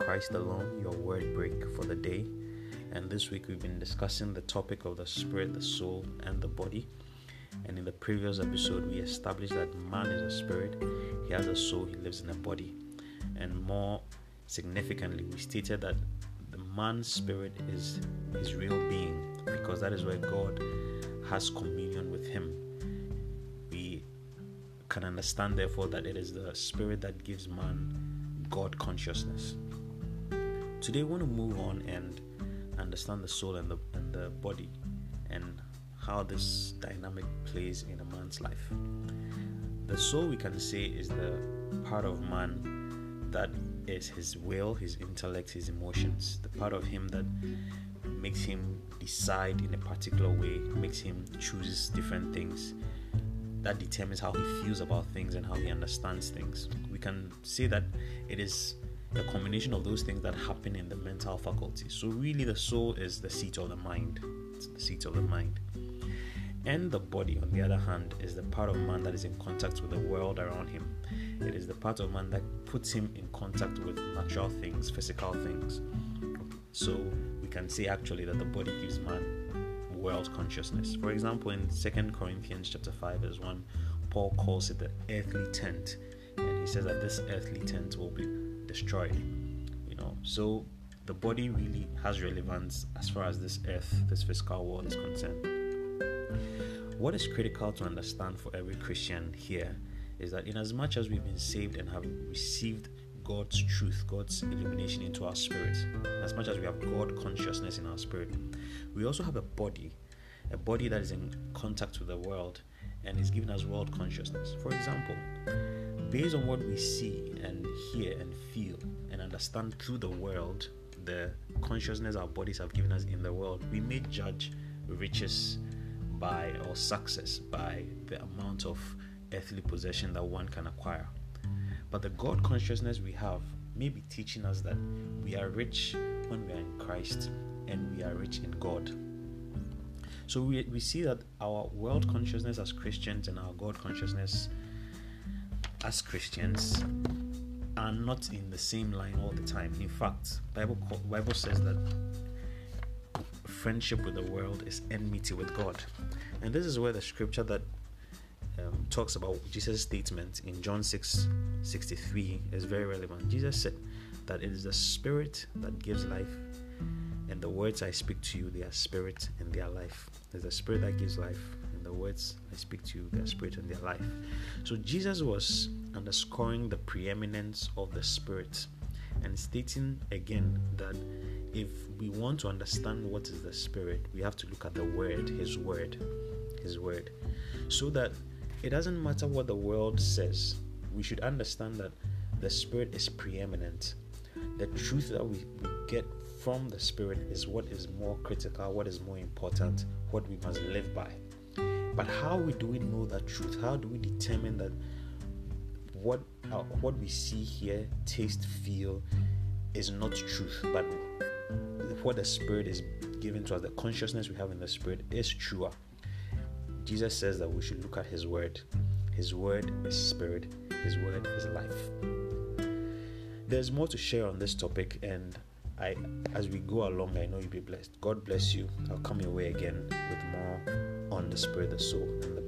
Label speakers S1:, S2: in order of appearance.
S1: Christ alone, your word break for the day. And this week we've been discussing the topic of the spirit, the soul, and the body. And in the previous episode, we established that man is a spirit, he has a soul, he lives in a body. And more significantly, we stated that the man's spirit is his real being because that is where God has communion with him. Can understand, therefore, that it is the spirit that gives man God consciousness. Today, we want to move on and understand the soul and the, and the body and how this dynamic plays in a man's life. The soul, we can say, is the part of man that is his will, his intellect, his emotions, the part of him that makes him decide in a particular way, makes him choose different things, that determines how he feels about things and how he understands things. We can say that it is the combination of those things that happen in the mental faculty. So, really, the soul is the seat of the mind. It's the seat of the mind. And the body, on the other hand, is the part of man that is in contact with the world around him. It is the part of man that puts him in contact with natural things, physical things. So, we can say actually that the body gives man world consciousness. For example, in 2 Corinthians chapter 5 verse 1, Paul calls it the earthly tent, and he says that this earthly tent will be destroyed. You know, so the body really has relevance as far as this earth, this physical world is concerned. What is critical to understand for every Christian here is that in as much as we've been saved and have received God's truth, God's illumination into our spirit, as much as we have God consciousness in our spirit, we also have a body, a body that is in contact with the world and is giving us world consciousness. For example, based on what we see and hear and feel and understand through the world, the consciousness our bodies have given us in the world, we may judge riches by or success by the amount of earthly possession that one can acquire. But the God consciousness we have may be teaching us that we are rich when we are in Christ and we are rich in God. So we, we see that our world consciousness as Christians and our God consciousness as Christians are not in the same line all the time. In fact, Bible Bible says that friendship with the world is enmity with God. And this is where the scripture that talks about Jesus' statement in John 6 63 is very relevant. Jesus said that it is the Spirit that gives life, and the words I speak to you, they are spirit and they are life. There's the Spirit that gives life, and the words I speak to you, they are spirit and they are life. So Jesus was underscoring the preeminence of the Spirit and stating again that if we want to understand what is the Spirit, we have to look at the Word, His Word, His Word, so that it doesn't matter what the world says, we should understand that the Spirit is preeminent. The truth that we, we get from the Spirit is what is more critical, what is more important, what we must live by. But how do we know that truth? How do we determine that what uh, what we see, hear, taste, feel is not truth, but what the Spirit is giving to us, the consciousness we have in the Spirit is truer. Jesus says that we should look at His Word. His Word is Spirit, His Word is life. There's more to share on this topic, and I, as we go along, I know you'll be blessed. God bless you. I'll come your way again with more on the Spirit, the soul, and